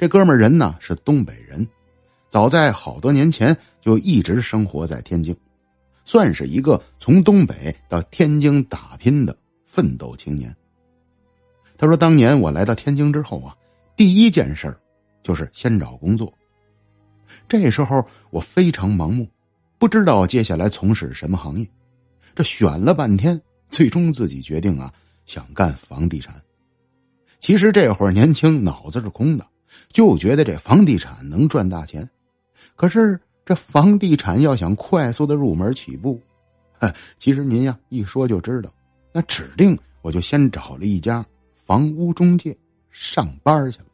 这哥们人呢是东北人，早在好多年前就一直生活在天津，算是一个从东北到天津打拼的奋斗青年。他说：“当年我来到天津之后啊，第一件事就是先找工作。这时候我非常盲目，不知道接下来从事什么行业。这选了半天，最终自己决定啊，想干房地产。其实这会儿年轻，脑子是空的，就觉得这房地产能赚大钱。可是这房地产要想快速的入门起步，其实您呀一说就知道，那指定我就先找了一家房屋中介上班去了。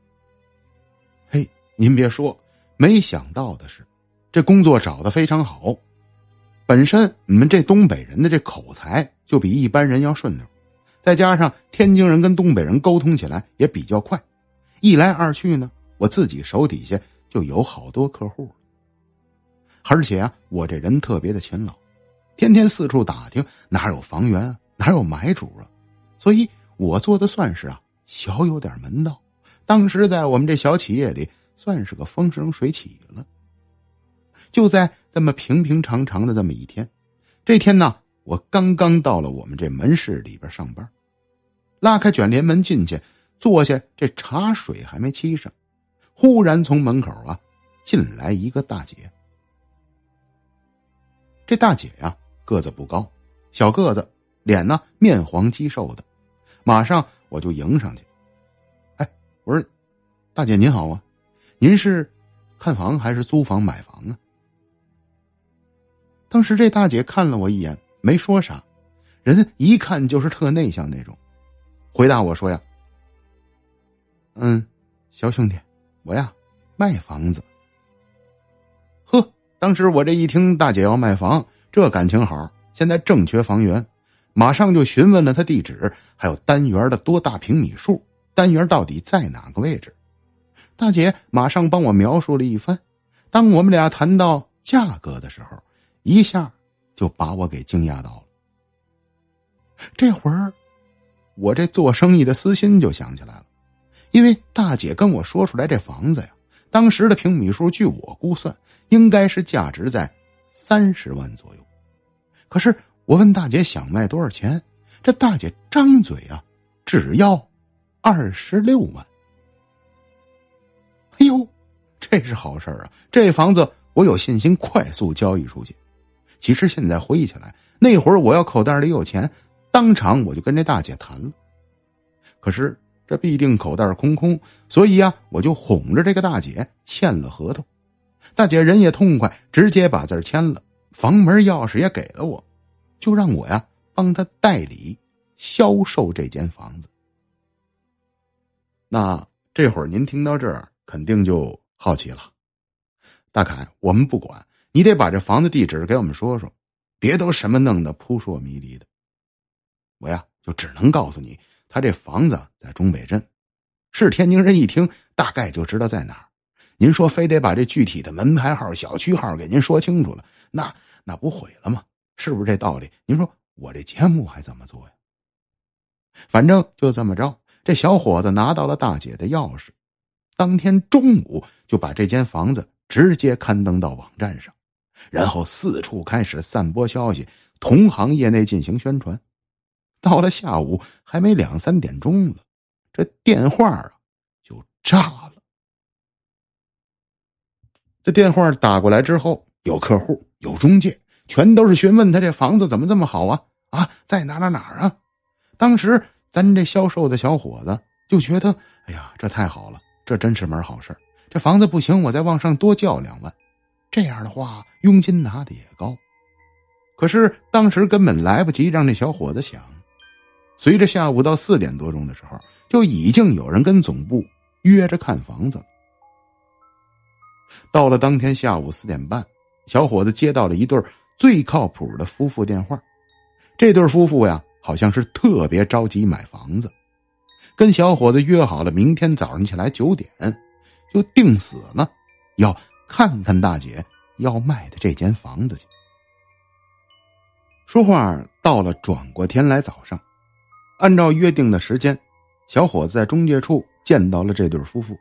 嘿，您别说，没想到的是，这工作找的非常好。本身你们这东北人的这口才就比一般人要顺溜，再加上天津人跟东北人沟通起来也比较快，一来二去呢，我自己手底下就有好多客户。而且啊，我这人特别的勤劳，天天四处打听哪有房源啊，哪有买主啊，所以我做的算是啊小有点门道。当时在我们这小企业里，算是个风生水起了。就在这么平平常常的这么一天，这天呢，我刚刚到了我们这门市里边上班，拉开卷帘门进去，坐下，这茶水还没沏上，忽然从门口啊进来一个大姐。这大姐呀，个子不高，小个子，脸呢面黄肌瘦的，马上我就迎上去，哎，我说，大姐您好啊，您是看房还是租房买房啊？当时这大姐看了我一眼，没说啥，人一看就是特内向那种，回答我说呀：“嗯，小兄弟，我呀卖房子。”呵，当时我这一听大姐要卖房，这感情好，现在正缺房源，马上就询问了她地址，还有单元的多大平米数，单元到底在哪个位置。大姐马上帮我描述了一番。当我们俩谈到价格的时候。一下就把我给惊讶到了。这会儿，我这做生意的私心就想起来了，因为大姐跟我说出来这房子呀，当时的平米数，据我估算，应该是价值在三十万左右。可是我问大姐想卖多少钱，这大姐张嘴啊，只要二十六万。哎呦，这是好事啊！这房子我有信心快速交易出去。其实现在回忆起来，那会儿我要口袋里有钱，当场我就跟这大姐谈了。可是这必定口袋空空，所以呀，我就哄着这个大姐签了合同。大姐人也痛快，直接把字签了，房门钥匙也给了我，就让我呀帮她代理销售这间房子。那这会儿您听到这儿，肯定就好奇了，大凯，我们不管。你得把这房子地址给我们说说，别都什么弄的扑朔迷离的。我呀，就只能告诉你，他这房子在中北镇，是天津人一听大概就知道在哪儿。您说非得把这具体的门牌号、小区号给您说清楚了，那那不毁了吗？是不是这道理？您说我这节目还怎么做呀？反正就这么着，这小伙子拿到了大姐的钥匙，当天中午就把这间房子直接刊登到网站上。然后四处开始散播消息，同行业内进行宣传。到了下午还没两三点钟了，这电话啊就炸了。这电话打过来之后，有客户，有中介，全都是询问他这房子怎么这么好啊啊，在哪哪哪啊？当时咱这销售的小伙子就觉得，哎呀，这太好了，这真是门好事这房子不行，我再往上多叫两万。这样的话，佣金拿的也高，可是当时根本来不及让这小伙子想。随着下午到四点多钟的时候，就已经有人跟总部约着看房子。到了当天下午四点半，小伙子接到了一对最靠谱的夫妇电话。这对夫妇呀，好像是特别着急买房子，跟小伙子约好了明天早上起来九点，就定死了要。看看大姐要卖的这间房子去。说话到了转过天来早上，按照约定的时间，小伙子在中介处见到了这对夫妇。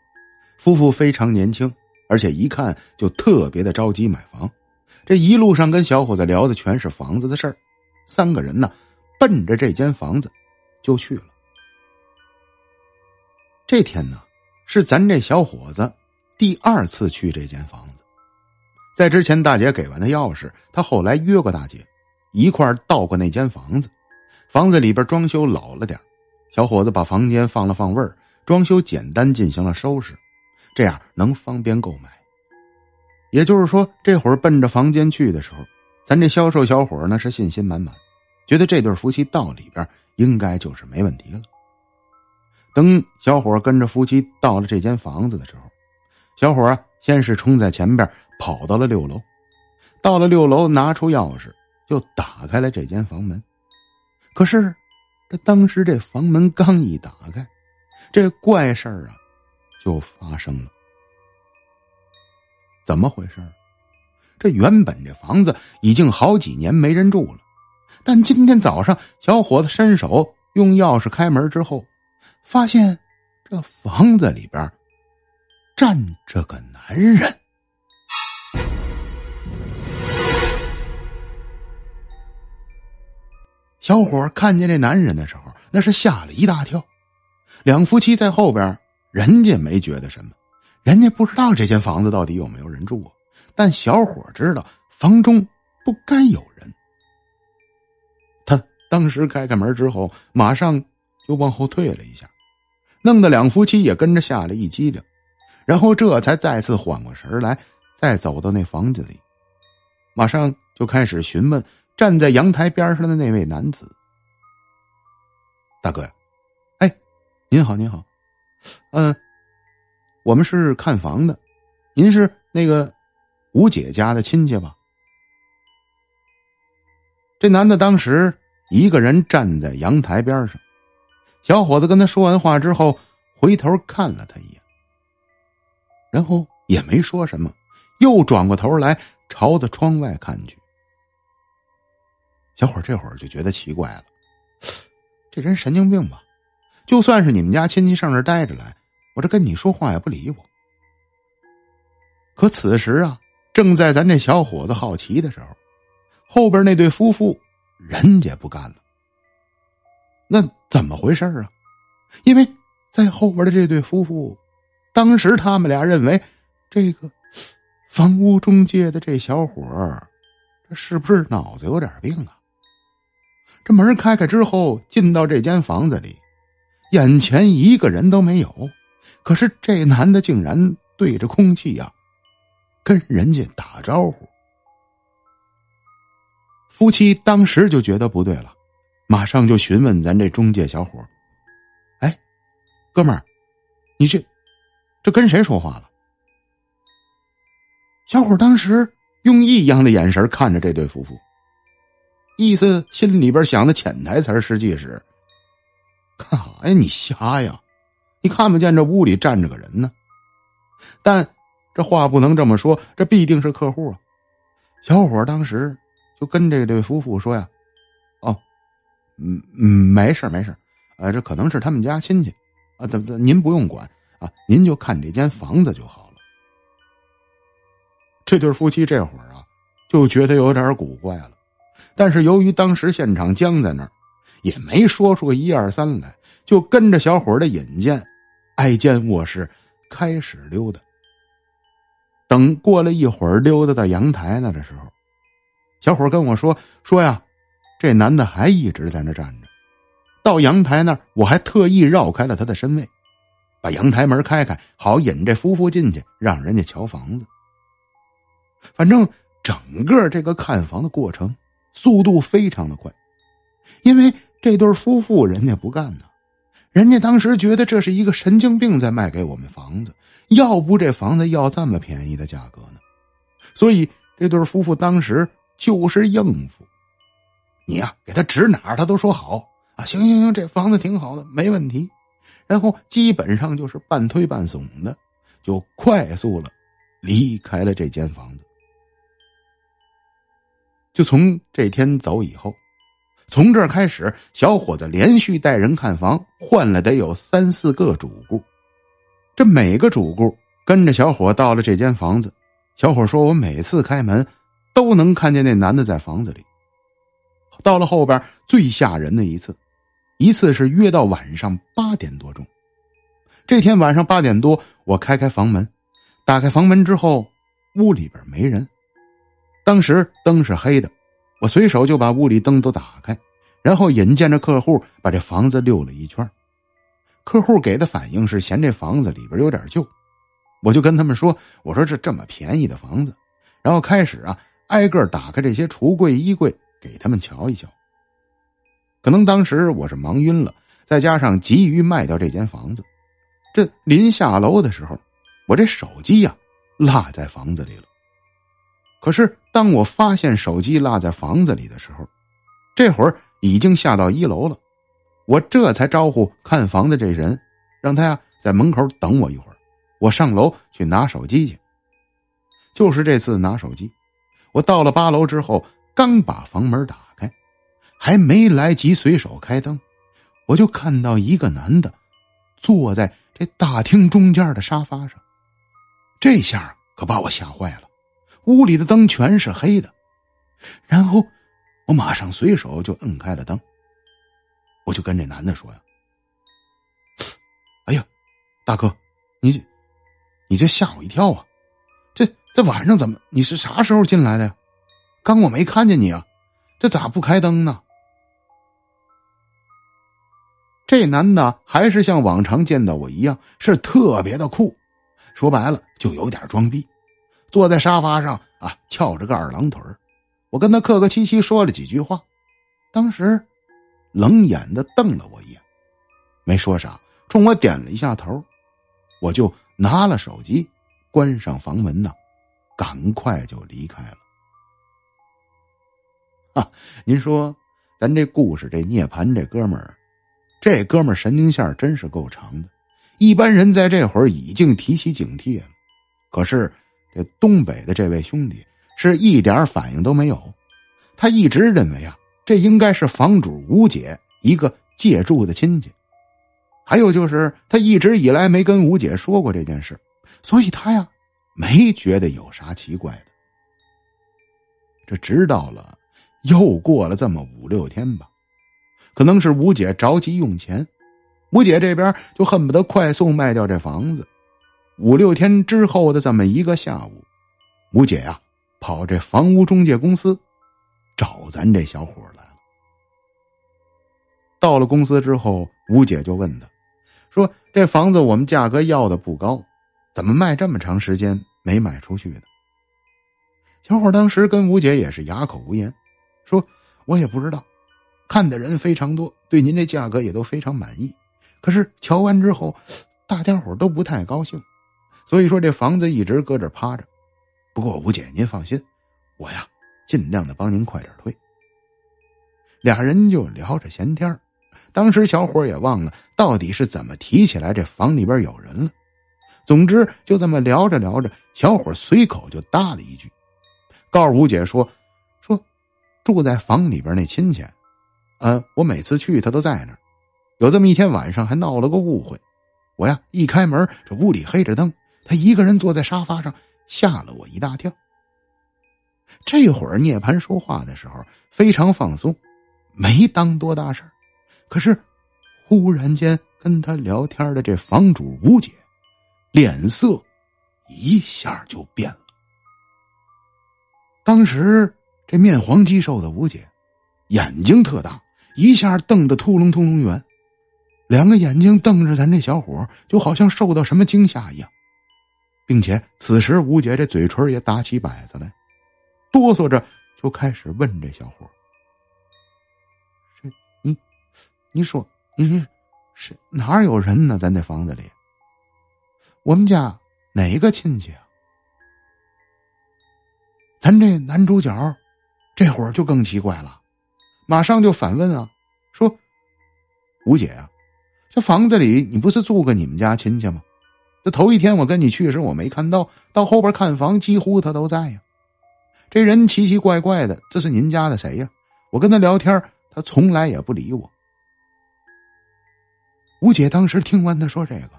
夫妇非常年轻，而且一看就特别的着急买房。这一路上跟小伙子聊的全是房子的事儿，三个人呢奔着这间房子就去了。这天呢是咱这小伙子第二次去这间房子，在之前大姐给完他钥匙，他后来约过大姐一块到过那间房子。房子里边装修老了点小伙子把房间放了放味儿，装修简单进行了收拾，这样能方便购买。也就是说，这会儿奔着房间去的时候，咱这销售小伙呢是信心满满，觉得这对夫妻到里边应该就是没问题了。等小伙跟着夫妻到了这间房子的时候，小伙啊先是冲在前边跑到了六楼，到了六楼拿出钥匙就打开了这间房门。可是，这当时这房门刚一打开，这怪事儿啊就发生了。怎么回事？这原本这房子已经好几年没人住了，但今天早上小伙子伸手用钥匙开门之后，发现这房子里边站着个男人。小伙看见这男人的时候，那是吓了一大跳。两夫妻在后边，人家没觉得什么。人家不知道这间房子到底有没有人住啊，但小伙知道房中不该有人。他当时开开门之后，马上就往后退了一下，弄得两夫妻也跟着吓了一激灵，然后这才再次缓过神来，再走到那房子里，马上就开始询问站在阳台边上的那位男子：“大哥呀，哎，您好，您好，嗯。”我们是看房的，您是那个吴姐家的亲戚吧？这男的当时一个人站在阳台边上，小伙子跟他说完话之后，回头看了他一眼，然后也没说什么，又转过头来朝着窗外看去。小伙这会儿就觉得奇怪了，这人神经病吧？就算是你们家亲戚上这待着来。我这跟你说话也不理我，可此时啊，正在咱这小伙子好奇的时候，后边那对夫妇人家不干了。那怎么回事啊？因为在后边的这对夫妇，当时他们俩认为，这个房屋中介的这小伙儿，这是不是脑子有点病啊？这门开开之后，进到这间房子里，眼前一个人都没有。可是这男的竟然对着空气呀，跟人家打招呼。夫妻当时就觉得不对了，马上就询问咱这中介小伙哎，哥们儿，你这这跟谁说话了？”小伙当时用异样的眼神看着这对夫妇，意思心里边想的潜台词实际是：“干啥呀？你瞎呀？”你看不见这屋里站着个人呢，但这话不能这么说，这必定是客户啊。小伙当时就跟这对夫妇说呀：“哦，嗯嗯，没事没事，呃，这可能是他们家亲戚啊，怎怎您不用管啊，您就看这间房子就好了。”这对夫妻这会儿啊就觉得有点古怪了，但是由于当时现场僵在那儿，也没说出个一二三来，就跟着小伙的引荐。挨间卧室开始溜达。等过了一会儿，溜达到阳台那的时候，小伙跟我说：“说呀，这男的还一直在那站着。到阳台那儿，我还特意绕开了他的身位，把阳台门开开，好引这夫妇进去，让人家瞧房子。反正整个这个看房的过程速度非常的快，因为这对夫妇人家不干呢。”人家当时觉得这是一个神经病在卖给我们房子，要不这房子要这么便宜的价格呢？所以这对夫妇当时就是应付，你呀给他指哪儿他都说好啊，行行行，这房子挺好的，没问题。然后基本上就是半推半怂的，就快速了离开了这间房子。就从这天走以后。从这儿开始，小伙子连续带人看房，换了得有三四个主顾。这每个主顾跟着小伙到了这间房子。小伙说：“我每次开门，都能看见那男的在房子里。”到了后边最吓人的一次，一次是约到晚上八点多钟。这天晚上八点多，我开开房门，打开房门之后，屋里边没人。当时灯是黑的，我随手就把屋里灯都打开，然后引荐着客户把这房子溜了一圈。客户给的反应是嫌这房子里边有点旧，我就跟他们说：“我说这这么便宜的房子。”然后开始啊，挨个打开这些橱柜、衣柜，给他们瞧一瞧。可能当时我是忙晕了，再加上急于卖掉这间房子，这临下楼的时候，我这手机呀落在房子里了。可是当我发现手机落在房子里的时候，这会儿已经下到一楼了。我这才招呼看房的这人，让他呀在门口等我一会儿，我上楼去拿手机去。就是这次拿手机，我到了八楼之后，刚把房门打开，还没来及随手开灯，我就看到一个男的坐在这大厅中间的沙发上，这下可把我吓坏了。屋里的灯全是黑的，然后我马上随手就摁开了灯。我就跟这男的说呀：“哎呀，大哥，你，你这吓我一跳啊！这这晚上怎么？你是啥时候进来的呀？刚我没看见你啊，这咋不开灯呢？”这男的还是像往常见到我一样，是特别的酷。说白了，就有点装逼，坐在沙发上啊，翘着个二郎腿我跟他客客气气说了几句话，当时。冷眼的瞪了我一眼，没说啥，冲我点了一下头，我就拿了手机，关上房门呐，赶快就离开了。啊，您说，咱这故事这涅槃这哥们儿，这哥们儿神经线真是够长的。一般人在这会儿已经提起警惕了，可是这东北的这位兄弟是一点反应都没有，他一直认为啊。这应该是房主吴姐一个借住的亲戚，还有就是他一直以来没跟吴姐说过这件事，所以他呀没觉得有啥奇怪的。这直到了又过了这么五六天吧，可能是吴姐着急用钱，吴姐这边就恨不得快速卖掉这房子。五六天之后的这么一个下午，吴姐呀跑这房屋中介公司。找咱这小伙来了。到了公司之后，吴姐就问他，说：“这房子我们价格要的不高，怎么卖这么长时间没卖出去呢？”小伙当时跟吴姐也是哑口无言，说：“我也不知道，看的人非常多，对您这价格也都非常满意，可是瞧完之后，大家伙都不太高兴，所以说这房子一直搁这趴着。不过吴姐您放心，我呀。”尽量的帮您快点退。俩人就聊着闲天当时小伙也忘了到底是怎么提起来这房里边有人了。总之就这么聊着聊着，小伙随口就搭了一句，告诉吴姐说：“说住在房里边那亲戚，呃，我每次去他都在那儿。有这么一天晚上还闹了个误会，我呀一开门，这屋里黑着灯，他一个人坐在沙发上，吓了我一大跳。”这会儿涅槃说话的时候非常放松，没当多大事可是，忽然间跟他聊天的这房主吴姐，脸色一下就变了。当时这面黄肌瘦的吴姐，眼睛特大，一下瞪得突隆突隆圆，两个眼睛瞪着咱这小伙，就好像受到什么惊吓一样，并且此时吴姐这嘴唇也打起摆子来。哆嗦着就开始问这小伙：“是你，你说你是是哪有人呢？咱这房子里，我们家哪个亲戚啊？”咱这男主角这会儿就更奇怪了，马上就反问啊，说：“吴姐啊，这房子里你不是住个你们家亲戚吗？这头一天我跟你去时我没看到，到后边看房几乎他都在呀。”这人奇奇怪怪的，这是您家的谁呀？我跟他聊天，他从来也不理我。吴姐当时听完他说这个，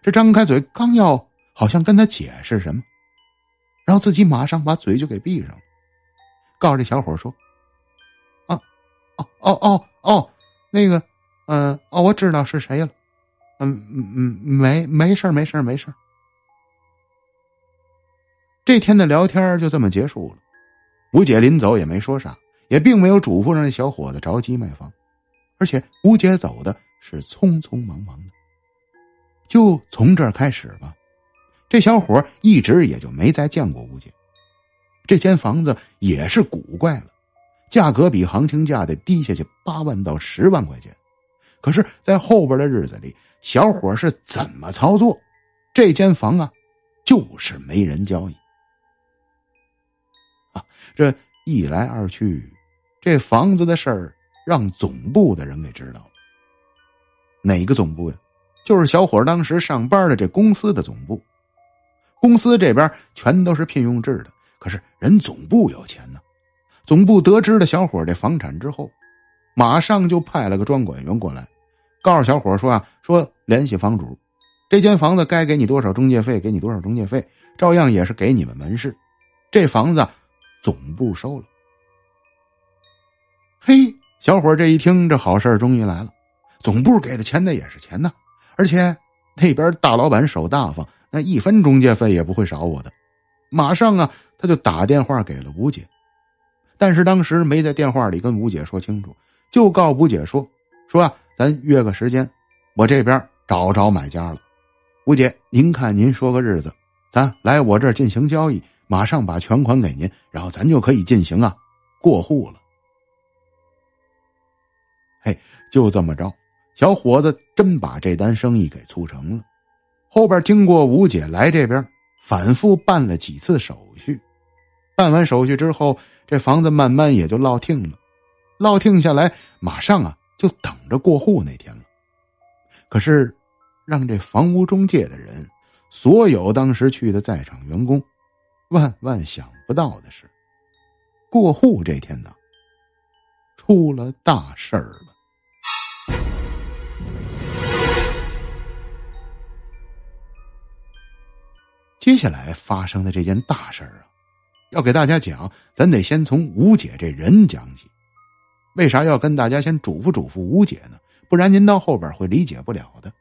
这张开嘴刚要好像跟他解释什么，然后自己马上把嘴就给闭上了，告诉这小伙说：“啊，哦哦哦哦，那个，嗯，哦，我知道是谁了，嗯嗯嗯，没没事没事没事这天的聊天就这么结束了。吴姐临走也没说啥，也并没有嘱咐让这小伙子着急卖房，而且吴姐走的是匆匆忙忙的。就从这儿开始吧，这小伙一直也就没再见过吴姐。这间房子也是古怪了，价格比行情价得低下去八万到十万块钱。可是，在后边的日子里，小伙是怎么操作，这间房啊，就是没人交易。啊，这一来二去，这房子的事儿让总部的人给知道了。哪个总部呀？就是小伙当时上班的这公司的总部，公司这边全都是聘用制的，可是人总部有钱呢。总部得知了小伙这房产之后，马上就派了个专管员过来，告诉小伙说啊，说联系房主，这间房子该给你多少中介费，给你多少中介费，照样也是给你们门市。这房子总部收了。嘿，小伙这一听，这好事终于来了，总部给的钱那也是钱呐。而且那边大老板手大方，那一分中介费也不会少我的。马上啊，他就打电话给了吴姐，但是当时没在电话里跟吴姐说清楚，就告吴姐说：“说啊，咱约个时间，我这边找着买家了。吴姐，您看您说个日子，咱来我这儿进行交易，马上把全款给您，然后咱就可以进行啊过户了。”嘿，就这么着。小伙子真把这单生意给促成了，后边经过吴姐来这边反复办了几次手续，办完手续之后，这房子慢慢也就落定了，落定下来，马上啊就等着过户那天了。可是，让这房屋中介的人，所有当时去的在场员工，万万想不到的是，过户这天呢，出了大事儿了。接下来发生的这件大事儿啊，要给大家讲，咱得先从吴姐这人讲起。为啥要跟大家先嘱咐嘱咐吴姐呢？不然您到后边会理解不了的。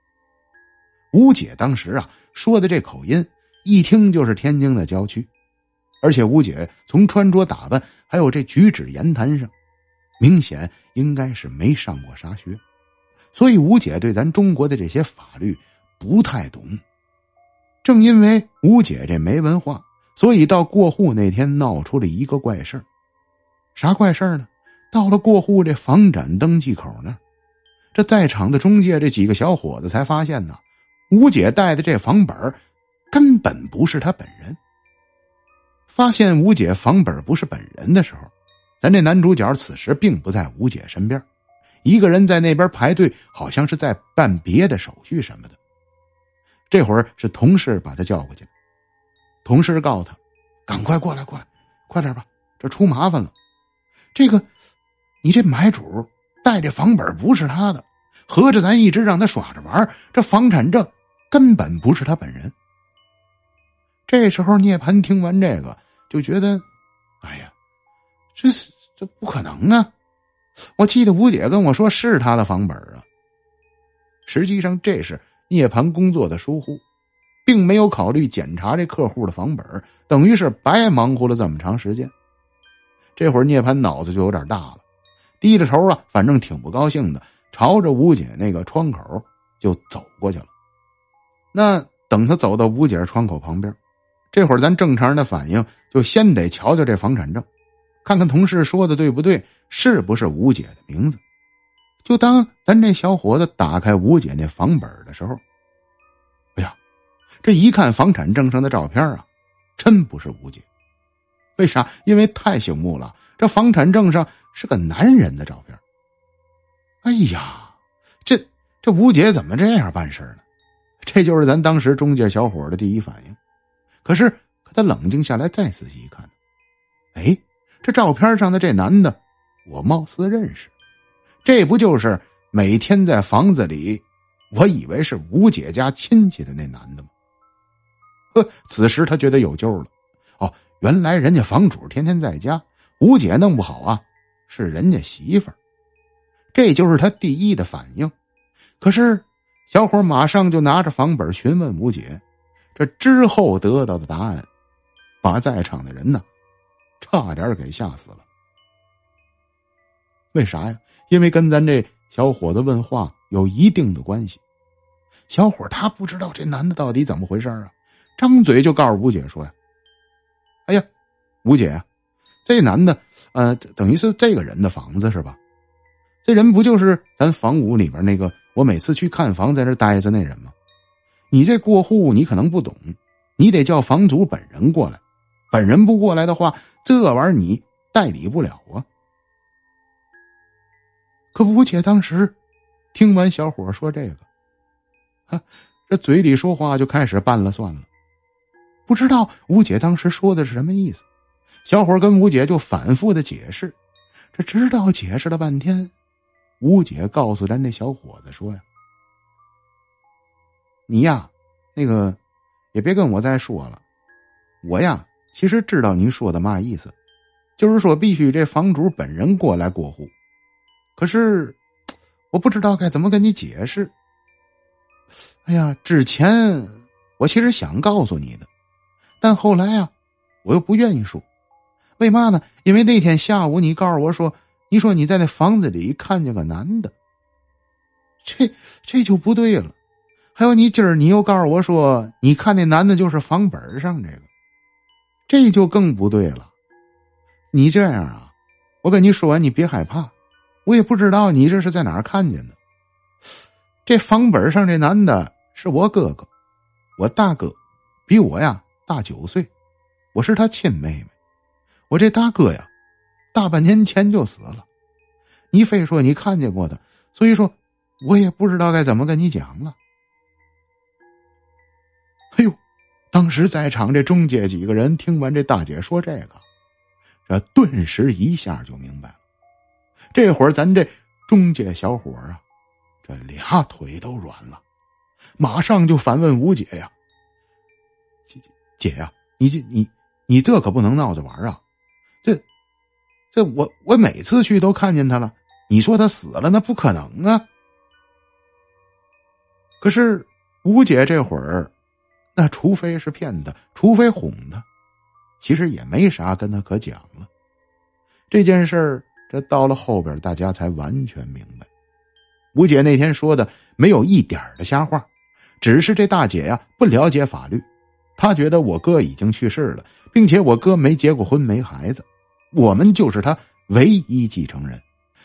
吴姐当时啊说的这口音，一听就是天津的郊区，而且吴姐从穿着打扮还有这举止言谈上，明显应该是没上过啥学，所以吴姐对咱中国的这些法律不太懂。正因为吴姐这没文化，所以到过户那天闹出了一个怪事啥怪事呢？到了过户这房产登记口那儿，这在场的中介这几个小伙子才发现呢，吴姐带的这房本根本不是她本人。发现吴姐房本不是本人的时候，咱这男主角此时并不在吴姐身边，一个人在那边排队，好像是在办别的手续什么的。这会儿是同事把他叫过去的，同事告诉他：“赶快过来，过来，快点吧，这出麻烦了。这个，你这买主带这房本不是他的，合着咱一直让他耍着玩，这房产证根本不是他本人。”这时候涅槃听完这个，就觉得：“哎呀，这这不可能啊！我记得吴姐跟我说是他的房本啊，实际上这是。”涅槃工作的疏忽，并没有考虑检查这客户的房本，等于是白忙活了这么长时间。这会儿涅槃脑子就有点大了，低着头啊，反正挺不高兴的，朝着吴姐那个窗口就走过去了。那等他走到吴姐窗口旁边，这会儿咱正常人的反应就先得瞧瞧这房产证，看看同事说的对不对，是不是吴姐的名字。就当咱这小伙子打开吴姐那房本的时候，哎呀，这一看房产证上的照片啊，真不是吴姐。为啥？因为太醒目了，这房产证上是个男人的照片。哎呀，这这吴姐怎么这样办事呢？这就是咱当时中介小伙的第一反应。可是，可他冷静下来再仔细一看，哎，这照片上的这男的，我貌似认识。这不就是每天在房子里，我以为是吴姐家亲戚的那男的吗？呵，此时他觉得有救了。哦，原来人家房主天天在家，吴姐弄不好啊，是人家媳妇儿。这就是他第一的反应。可是，小伙马上就拿着房本询问吴姐。这之后得到的答案，把在场的人呢，差点给吓死了。为啥呀？因为跟咱这小伙子问话有一定的关系。小伙他不知道这男的到底怎么回事啊，张嘴就告诉吴姐说呀：“哎呀，吴姐，这男的，呃，等于是这个人的房子是吧？这人不就是咱房屋里边那个我每次去看房在这待着那人吗？你这过户你可能不懂，你得叫房主本人过来，本人不过来的话，这玩意儿你代理不了啊。”可吴姐当时听完小伙说这个，哈，这嘴里说话就开始拌了算了，不知道吴姐当时说的是什么意思。小伙跟吴姐就反复的解释，这直到解释了半天，吴姐告诉咱这小伙子说呀：“你呀，那个也别跟我再说了，我呀其实知道您说的嘛意思，就是说必须这房主本人过来过户。”可是，我不知道该怎么跟你解释。哎呀，之前我其实想告诉你的，但后来啊，我又不愿意说。为嘛呢？因为那天下午你告诉我说，你说你在那房子里看见个男的，这这就不对了。还有你今儿你又告诉我说，你看那男的就是房本上这个，这就更不对了。你这样啊，我跟你说完，你别害怕。我也不知道你这是在哪儿看见的。这房本上这男的是我哥哥，我大哥，比我呀大九岁，我是他亲妹妹。我这大哥呀，大半年前就死了。你非说你看见过他，所以说，我也不知道该怎么跟你讲了。哎呦，当时在场这中介几个人听完这大姐说这个，这顿时一下就明白了。这会儿，咱这中介小伙啊，这俩腿都软了，马上就反问吴姐呀：“姐姐姐呀，你这你你这可不能闹着玩啊！这这我我每次去都看见他了，你说他死了，那不可能啊！可是吴姐这会儿，那除非是骗他，除非哄他，其实也没啥跟他可讲了。这件事儿。这到了后边，大家才完全明白，吴姐那天说的没有一点的瞎话，只是这大姐呀不了解法律，她觉得我哥已经去世了，并且我哥没结过婚，没孩子，我们就是他唯一继承人，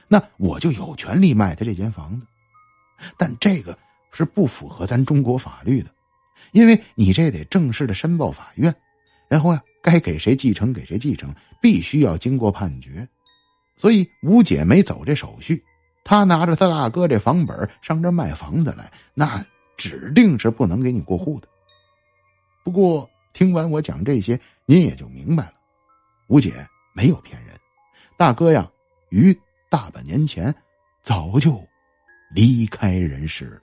那我就有权利卖他这间房子，但这个是不符合咱中国法律的，因为你这得正式的申报法院，然后呀，该给谁继承给谁继承，必须要经过判决。所以吴姐没走这手续，她拿着她大哥这房本上这卖房子来，那指定是不能给你过户的。不过听完我讲这些，您也就明白了，吴姐没有骗人，大哥呀，于大半年前早就离开人世了。